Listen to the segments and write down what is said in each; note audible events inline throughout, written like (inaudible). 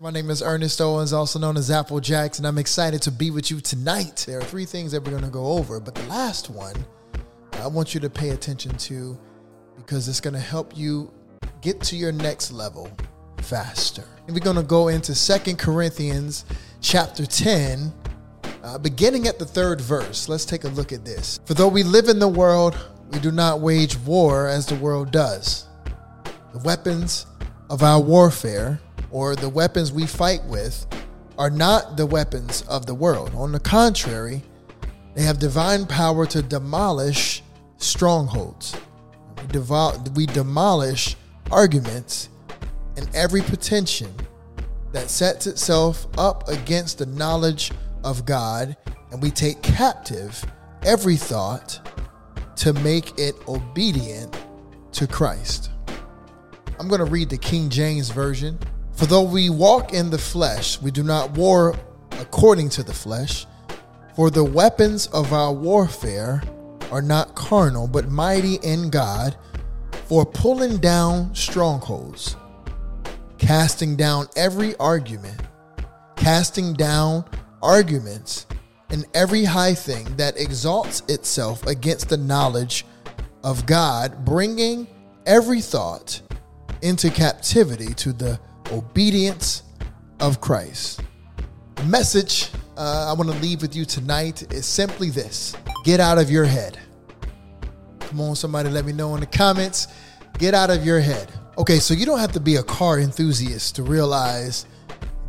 My name is Ernest Owens, also known as Apple Jacks, and I'm excited to be with you tonight. There are three things that we're going to go over, but the last one I want you to pay attention to because it's going to help you get to your next level faster. And we're going to go into Second Corinthians chapter 10, uh, beginning at the third verse. Let's take a look at this. For though we live in the world, we do not wage war as the world does. The weapons of our warfare or the weapons we fight with are not the weapons of the world. On the contrary, they have divine power to demolish strongholds. We, devol- we demolish arguments and every pretension that sets itself up against the knowledge of God, and we take captive every thought to make it obedient to Christ. I'm going to read the King James Version. For though we walk in the flesh, we do not war according to the flesh. For the weapons of our warfare are not carnal, but mighty in God for pulling down strongholds, casting down every argument, casting down arguments, and every high thing that exalts itself against the knowledge of God, bringing every thought into captivity to the obedience of Christ. The message uh, I want to leave with you tonight is simply this get out of your head. Come on, somebody let me know in the comments. Get out of your head. Okay, so you don't have to be a car enthusiast to realize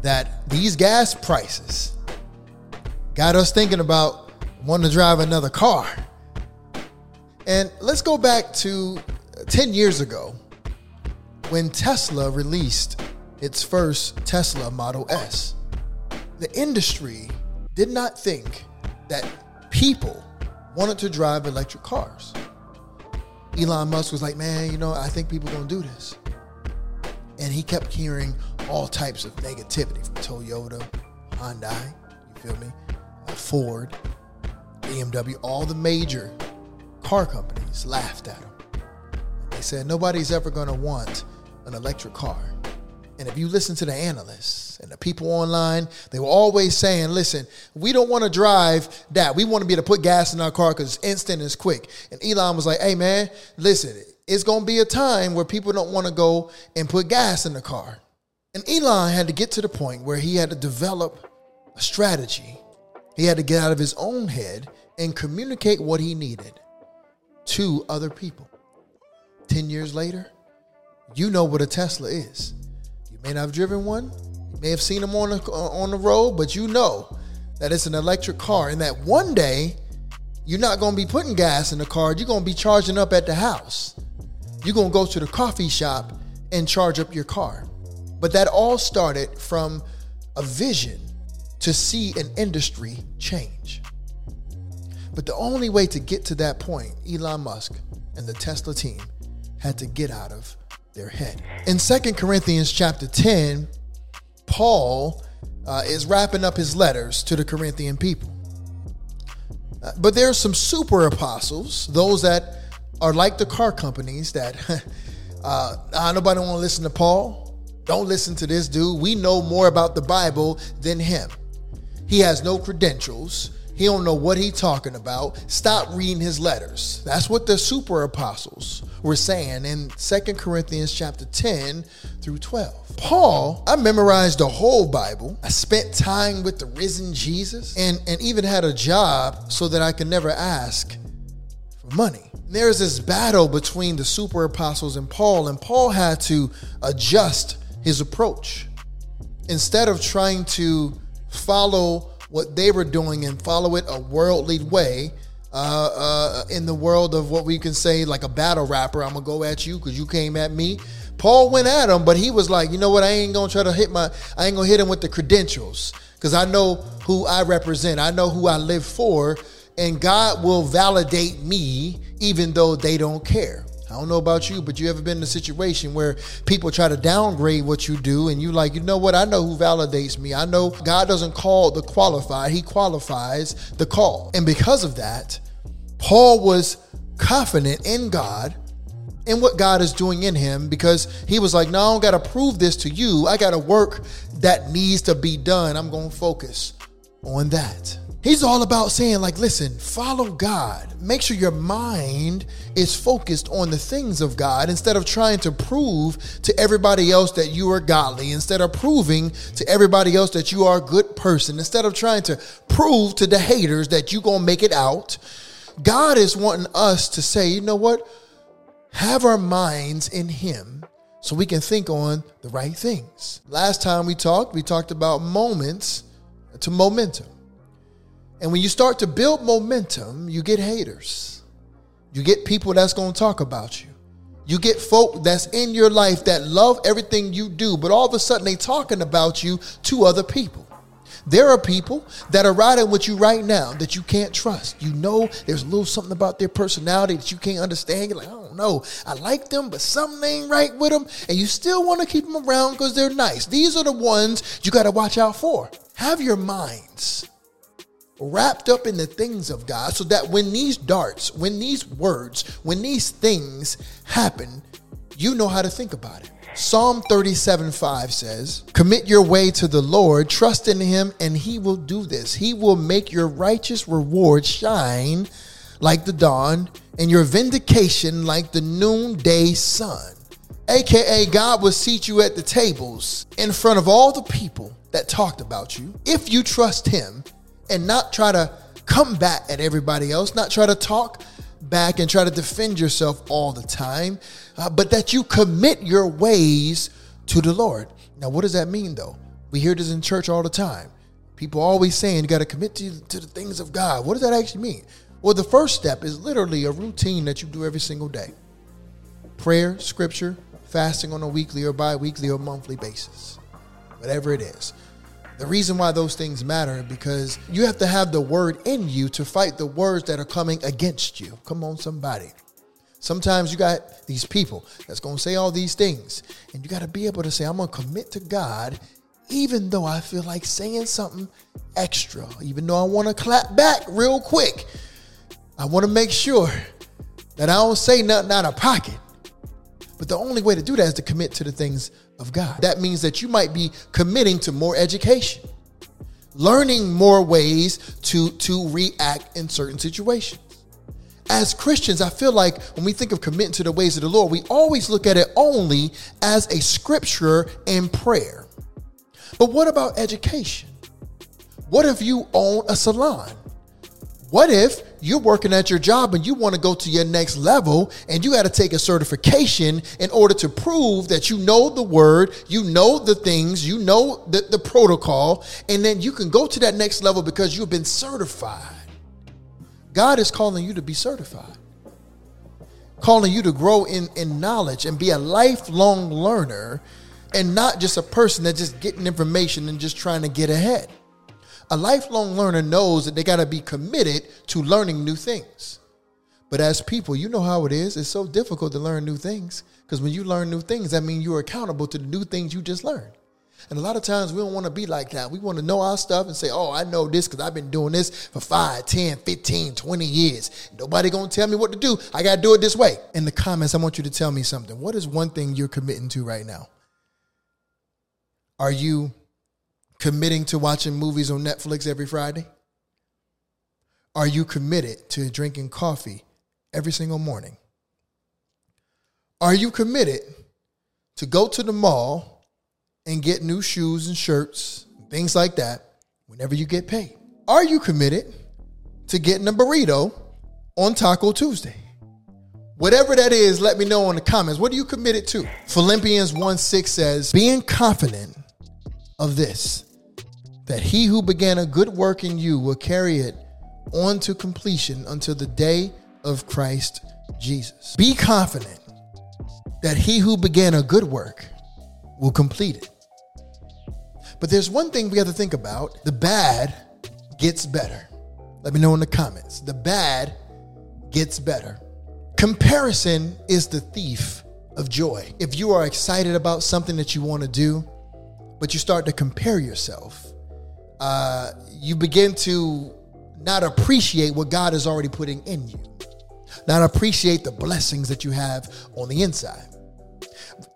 that these gas prices got us thinking about wanting to drive another car. And let's go back to 10 years ago when Tesla released its first Tesla Model S. The industry did not think that people wanted to drive electric cars. Elon Musk was like, man, you know, I think people are to do this. And he kept hearing all types of negativity from Toyota, Hyundai, you feel me? Uh, Ford, BMW, all the major car companies laughed at him. They said nobody's ever to want an electric car. And if you listen to the analysts and the people online, they were always saying, listen, we don't want to drive that. We want to be able to put gas in our car because it's instant and it's quick. And Elon was like, hey, man, listen, it's going to be a time where people don't want to go and put gas in the car. And Elon had to get to the point where he had to develop a strategy. He had to get out of his own head and communicate what he needed to other people. 10 years later, you know what a Tesla is. You may not have driven one. You may have seen them on the, uh, on the road, but you know that it's an electric car and that one day you're not going to be putting gas in the car. You're going to be charging up at the house. You're going to go to the coffee shop and charge up your car. But that all started from a vision to see an industry change. But the only way to get to that point, Elon Musk and the Tesla team had to get out of their head. In Second Corinthians chapter 10, Paul uh, is wrapping up his letters to the Corinthian people. Uh, but there are some super apostles, those that are like the car companies that (laughs) uh, nobody want to listen to Paul. Don't listen to this dude. We know more about the Bible than him. He has no credentials. He don't know what he talking about. Stop reading his letters. That's what the super apostles were saying in Second Corinthians chapter 10 through 12. Paul, I memorized the whole Bible. I spent time with the risen Jesus and, and even had a job so that I could never ask for money. There's this battle between the super apostles and Paul, and Paul had to adjust his approach. Instead of trying to follow what they were doing and follow it a worldly way. Uh, uh, in the world of what we can say like a battle rapper, I'm gonna go at you because you came at me. Paul went at him, but he was like, you know what? I ain't gonna try to hit my, I ain't gonna hit him with the credentials because I know who I represent. I know who I live for, and God will validate me even though they don't care. I don't know about you, but you ever been in a situation where people try to downgrade what you do and you like, you know what? I know who validates me. I know God doesn't call the qualified, he qualifies the call. And because of that, Paul was confident in God in what God is doing in him because he was like, No, I don't got to prove this to you. I got to work that needs to be done. I'm going to focus on that. He's all about saying, like, listen, follow God. Make sure your mind is focused on the things of God instead of trying to prove to everybody else that you are godly, instead of proving to everybody else that you are a good person, instead of trying to prove to the haters that you're going to make it out. God is wanting us to say, you know what? Have our minds in Him so we can think on the right things. Last time we talked, we talked about moments to momentum. And when you start to build momentum, you get haters. You get people that's going to talk about you. You get folk that's in your life that love everything you do, but all of a sudden they talking about you to other people. There are people that are riding with you right now that you can't trust. You know there's a little something about their personality that you can't understand. You're like, I don't know. I like them, but something ain't right with them. And you still want to keep them around because they're nice. These are the ones you got to watch out for. Have your minds wrapped up in the things of God so that when these darts, when these words, when these things happen, you know how to think about it. Psalm 37 5 says, Commit your way to the Lord, trust in him, and he will do this. He will make your righteous reward shine like the dawn, and your vindication like the noonday sun. AKA, God will seat you at the tables in front of all the people that talked about you if you trust him and not try to come back at everybody else, not try to talk back and try to defend yourself all the time, uh, but that you commit your ways to the Lord. Now, what does that mean though? We hear this in church all the time. People always saying you got to commit to, to the things of God. What does that actually mean? Well, the first step is literally a routine that you do every single day prayer, scripture, fasting on a weekly or bi weekly or monthly basis, whatever it is. The reason why those things matter because you have to have the word in you to fight the words that are coming against you. Come on, somebody. Sometimes you got these people that's going to say all these things, and you got to be able to say, I'm going to commit to God, even though I feel like saying something extra, even though I want to clap back real quick. I want to make sure that I don't say nothing out of pocket. But the only way to do that is to commit to the things of God. That means that you might be committing to more education, learning more ways to, to react in certain situations. As Christians, I feel like when we think of committing to the ways of the Lord, we always look at it only as a scripture and prayer. But what about education? What if you own a salon? What if you're working at your job and you want to go to your next level and you got to take a certification in order to prove that you know the word, you know the things, you know the, the protocol, and then you can go to that next level because you've been certified. God is calling you to be certified, calling you to grow in, in knowledge and be a lifelong learner and not just a person that's just getting information and just trying to get ahead. A lifelong learner knows that they got to be committed to learning new things. But as people, you know how it is. It's so difficult to learn new things because when you learn new things, that means you're accountable to the new things you just learned. And a lot of times we don't want to be like that. We want to know our stuff and say, oh, I know this because I've been doing this for 5, 10, 15, 20 years. Nobody going to tell me what to do. I got to do it this way. In the comments, I want you to tell me something. What is one thing you're committing to right now? Are you committing to watching movies on Netflix every Friday? Are you committed to drinking coffee every single morning? Are you committed to go to the mall and get new shoes and shirts, things like that, whenever you get paid? Are you committed to getting a burrito on Taco Tuesday? Whatever that is, let me know in the comments. What are you committed to? Philippians 1 6 says, Being confident of this, that he who began a good work in you will carry it on to completion until the day of Christ Jesus. Be confident that he who began a good work will complete it. But there's one thing we have to think about the bad gets better. Let me know in the comments. The bad gets better. Comparison is the thief of joy. If you are excited about something that you want to do, but you start to compare yourself, uh, you begin to not appreciate what God is already putting in you. not appreciate the blessings that you have on the inside,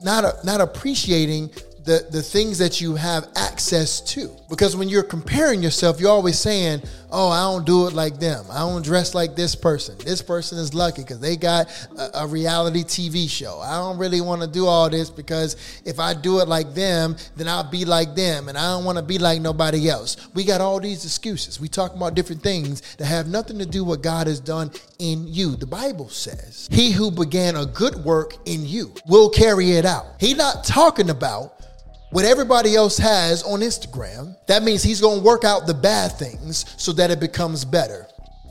not, not appreciating the, the things that you have access to. Because when you're comparing yourself, you're always saying, Oh, I don't do it like them. I don't dress like this person. This person is lucky because they got a, a, reality TV show. I don't really want to do all this because if I do it like them, then I'll be like them and I don't want to be like nobody else. We got all these excuses. We talk about different things that have nothing to do with what God has done in you. The Bible says, He who began a good work in you will carry it out. He not talking about what everybody else has on Instagram, that means he's to work out the bad things so that it becomes better.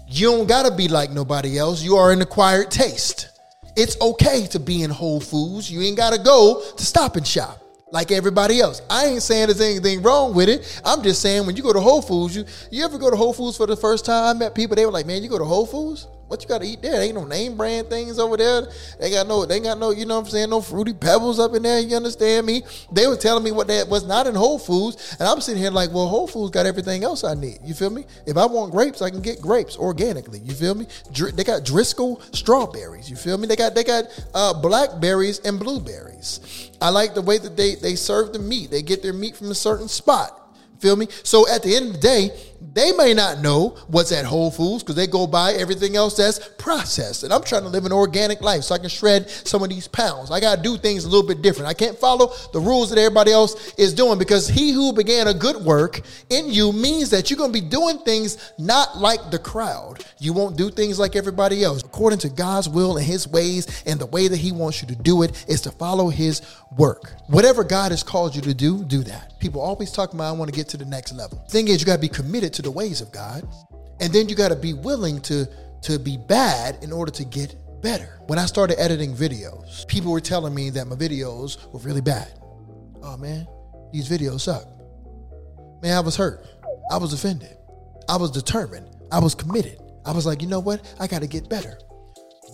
You don't got to be like nobody else. You are an acquired taste. It's okay to be in Whole Foods. You ain't got to go to Stop and Shop like everybody else. I ain't saying there's anything wrong with it. I'm just saying when you go to Whole Foods, you you ever go to Whole Foods for the first time? I met people, they were like, man, you go to Whole Foods? What you gotta eat there? Ain't no name brand things over there. They got no, they got no, you know what I'm saying, no fruity pebbles up in there. You understand me? They were telling me what that was not in Whole Foods, and I'm sitting here like, well, Whole Foods got everything else I need. You feel me? If I want grapes, I can get grapes organically. You feel me? Dr- they got Driscoll strawberries. You feel me? They got they got uh, blackberries and blueberries. I like the way that they they serve the meat. They get their meat from a certain spot. Feel me? So at the end of the day, they may not know what's at Whole Foods because they go by everything else that's processed. And I'm trying to live an organic life so I can shred some of these pounds. I got to do things a little bit different. I can't follow the rules that everybody else is doing because he who began a good work in you means that you're going to be doing things not like the crowd. You won't do things like everybody else. According to God's will and his ways and the way that he wants you to do it is to follow his work. Whatever God has called you to do, do that. People always talk about, I want to get to the next level. Thing is, you got to be committed to the ways of God. And then you got to be willing to to be bad in order to get better. When I started editing videos, people were telling me that my videos were really bad. Oh man, these videos suck. Man, I was hurt. I was offended. I was determined. I was committed. I was like, you know what? I got to get better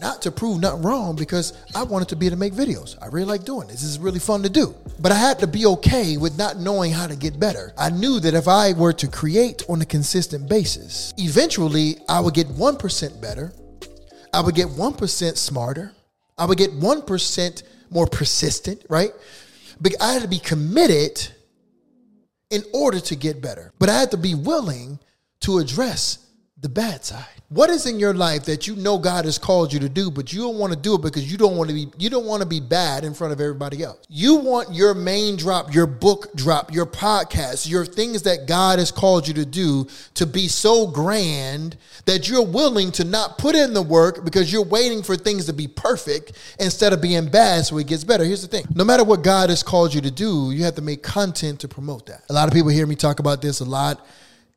not to prove nothing wrong because I wanted to be able to make videos. I really like doing this. This is really fun to do. But I had to be okay with not knowing how to get better. I knew that if I were to create on a consistent basis, eventually I would get 1% better. I would get 1% smarter. I would get 1% more persistent, right? But I had to be committed in order to get better. But I had to be willing to address the bad side. What is in your life that you know God has called you to do, but you don't want to do it because you don't want to be you don't want to be bad in front of everybody else. You want your main drop, your book drop, your podcast, your things that God has called you to do to be so grand that you're willing to not put in the work because you're waiting for things to be perfect instead of being bad so it gets better. Here's the thing. No matter what God has called you to do, you have to make content to promote that. A lot of people hear me talk about this a lot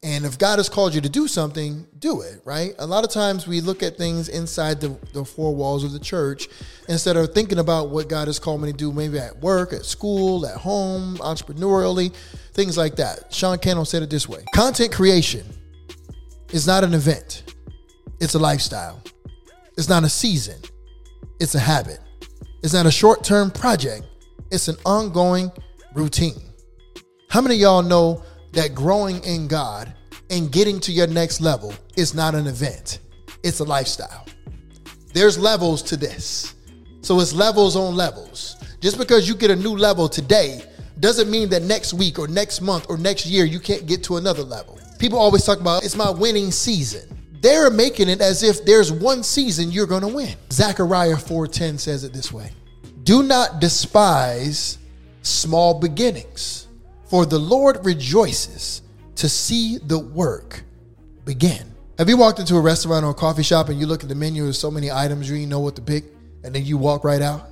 and if God has called you to do something, do it, right? A lot of times we look at things inside the, the four walls of the church instead of thinking about what God has called me to do, maybe at work, at school, at home, entrepreneurially, things like that. Sean Cannell said it this way Content creation is not an event, it's a lifestyle. It's not a season, it's a habit. It's not a short term project, it's an ongoing routine. How many of y'all know? That growing in God and getting to your next level is not an event, it's a lifestyle. There's levels to this. So it's levels on levels. Just because you get a new level today doesn't mean that next week or next month or next year you can't get to another level. People always talk about it's my winning season. They're making it as if there's one season you're going to win. Zechariah 4:10 says it this way. Do not despise small beginnings for the Lord rejoices to see the work begin. Have you walked into a restaurant or a coffee shop and you look at the menu, there's so many items you didn't know what to pick, and then you walk right out?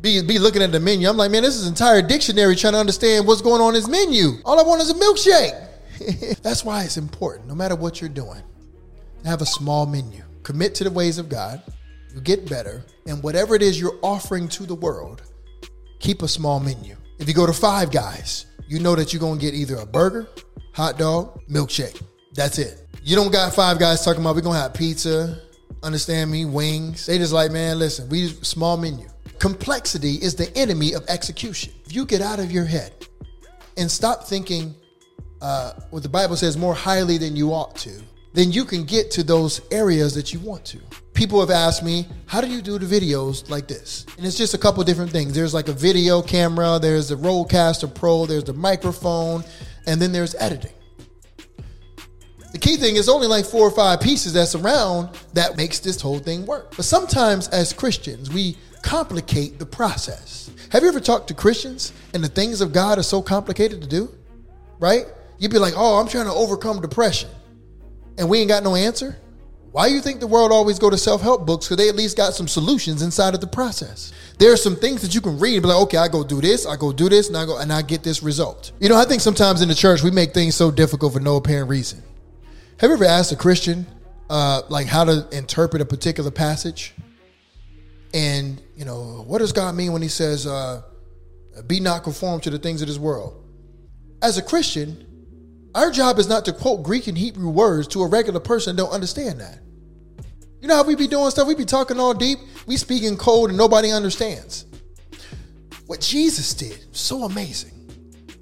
Be, be looking at the menu. I'm like, man, this is an entire dictionary trying to understand what's going on in this menu. All I want is a milkshake. (laughs) That's why it's important, no matter what you're doing, have a small menu. Commit to the ways of God. You get better. And whatever it is you're offering to the world, keep a small menu. If you go to Five Guys, you know that you're gonna get either a burger, hot dog, milkshake. That's it. You don't got five guys talking about we're gonna have pizza, understand me, wings. They just like, man, listen, we just, small menu. Complexity is the enemy of execution. If you get out of your head and stop thinking uh, what the Bible says more highly than you ought to, then you can get to those areas that you want to. People have asked me, how do you do the videos like this? And it's just a couple different things. There's like a video camera, there's the Rodecaster Pro, there's the microphone, and then there's editing. The key thing is only like four or five pieces that's around that makes this whole thing work. But sometimes as Christians, we complicate the process. Have you ever talked to Christians and the things of God are so complicated to do? Right? You'd be like, oh, I'm trying to overcome depression. And we ain't got no answer? Why do you think the world always go to self-help books? Because they at least got some solutions inside of the process. There are some things that you can read and be like, okay, I go do this, I go do this, and I go and I get this result. You know, I think sometimes in the church we make things so difficult for no apparent reason. Have you ever asked a Christian uh, like how to interpret a particular passage? And you know, what does God mean when He says, uh, "Be not conformed to the things of this world"? As a Christian, our job is not to quote Greek and Hebrew words to a regular person don't understand that. You know how we be doing stuff? We be talking all deep. We speak in code and nobody understands. What Jesus did, so amazing.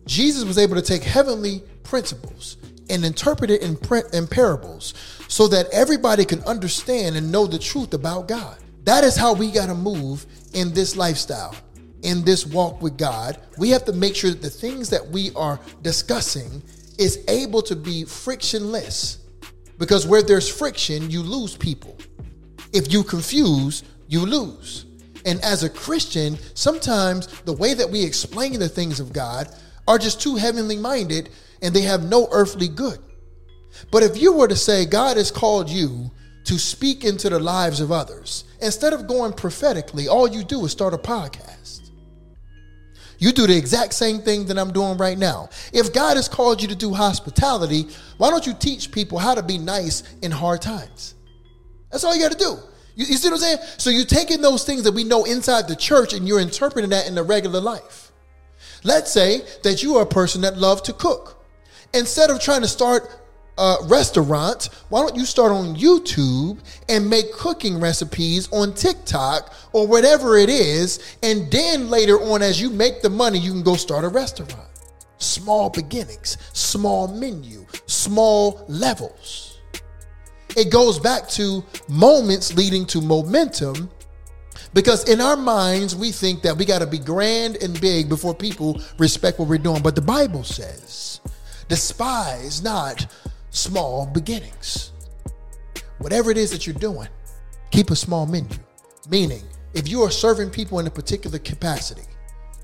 Jesus was able to take heavenly principles and interpret it in, print, in parables so that everybody can understand and know the truth about God. That is how we got to move in this lifestyle, in this walk with God. We have to make sure that the things that we are discussing is able to be frictionless. Because where there's friction, you lose people. If you confuse, you lose. And as a Christian, sometimes the way that we explain the things of God are just too heavenly minded and they have no earthly good. But if you were to say, God has called you to speak into the lives of others, instead of going prophetically, all you do is start a podcast. You do the exact same thing that I'm doing right now. If God has called you to do hospitality, why don't you teach people how to be nice in hard times? That's all you got to do. You, you see what I'm saying? So you're taking those things that we know inside the church and you're interpreting that in the regular life. Let's say that you are a person that loves to cook. Instead of trying to start Uh, restaurant, why don't you start on YouTube and make cooking recipes on TikTok or whatever it is? And then later on, as you make the money, you can go start a restaurant. Small beginnings, small menu, small levels. It goes back to moments leading to momentum because in our minds, we think that we got to be grand and big before people respect what we're doing. But the Bible says, despise not small beginnings. Whatever it is that you're doing, keep a small menu. Meaning, if you are serving people in a particular capacity,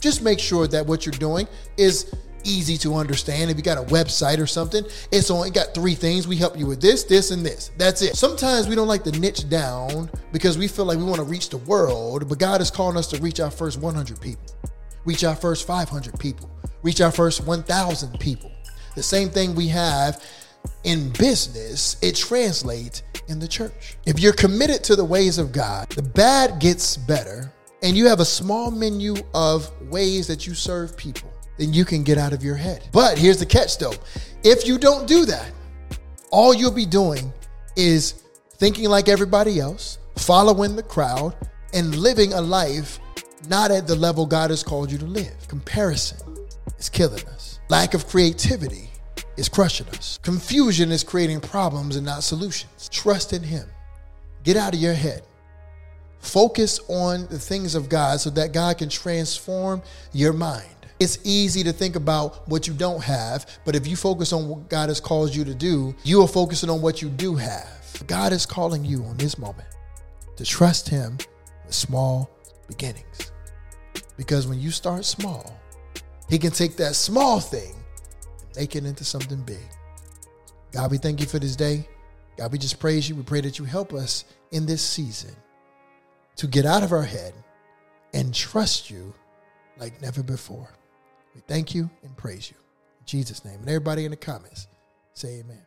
just make sure that what you're doing is easy to understand. If you got a website or something, it's only got three things. We help you with this, this, and this. That's it. Sometimes we don't like to niche down because we feel like we want to reach the world, but God is calling us to reach our first 100 people, reach our first 500 people, reach our first 1,000 people. The same thing we have in business, it translates in the church. If you're committed to the ways of God, the bad gets better, and you have a small menu of ways that you serve people, then you can get out of your head. But here's the catch though if you don't do that, all you'll be doing is thinking like everybody else, following the crowd, and living a life not at the level God has called you to live. Comparison is killing us. Lack of creativity is crushing us. Confusion is creating problems and not solutions. Trust in Him. Get out of your head. Focus on the things of God so that God can transform your mind. It's easy to think about what you don't have, but if you focus on what God has called you to do, you are focusing on what you do have. God is calling you on this moment to trust Him with small beginnings. Because when you start small, He can take that small thing make it into something big. God, we thank you for this day. God, we just praise you. We pray that you help us in this season to get out of our head and trust you like never before. We thank you and praise you. In Jesus' name. And everybody in the comments, say amen.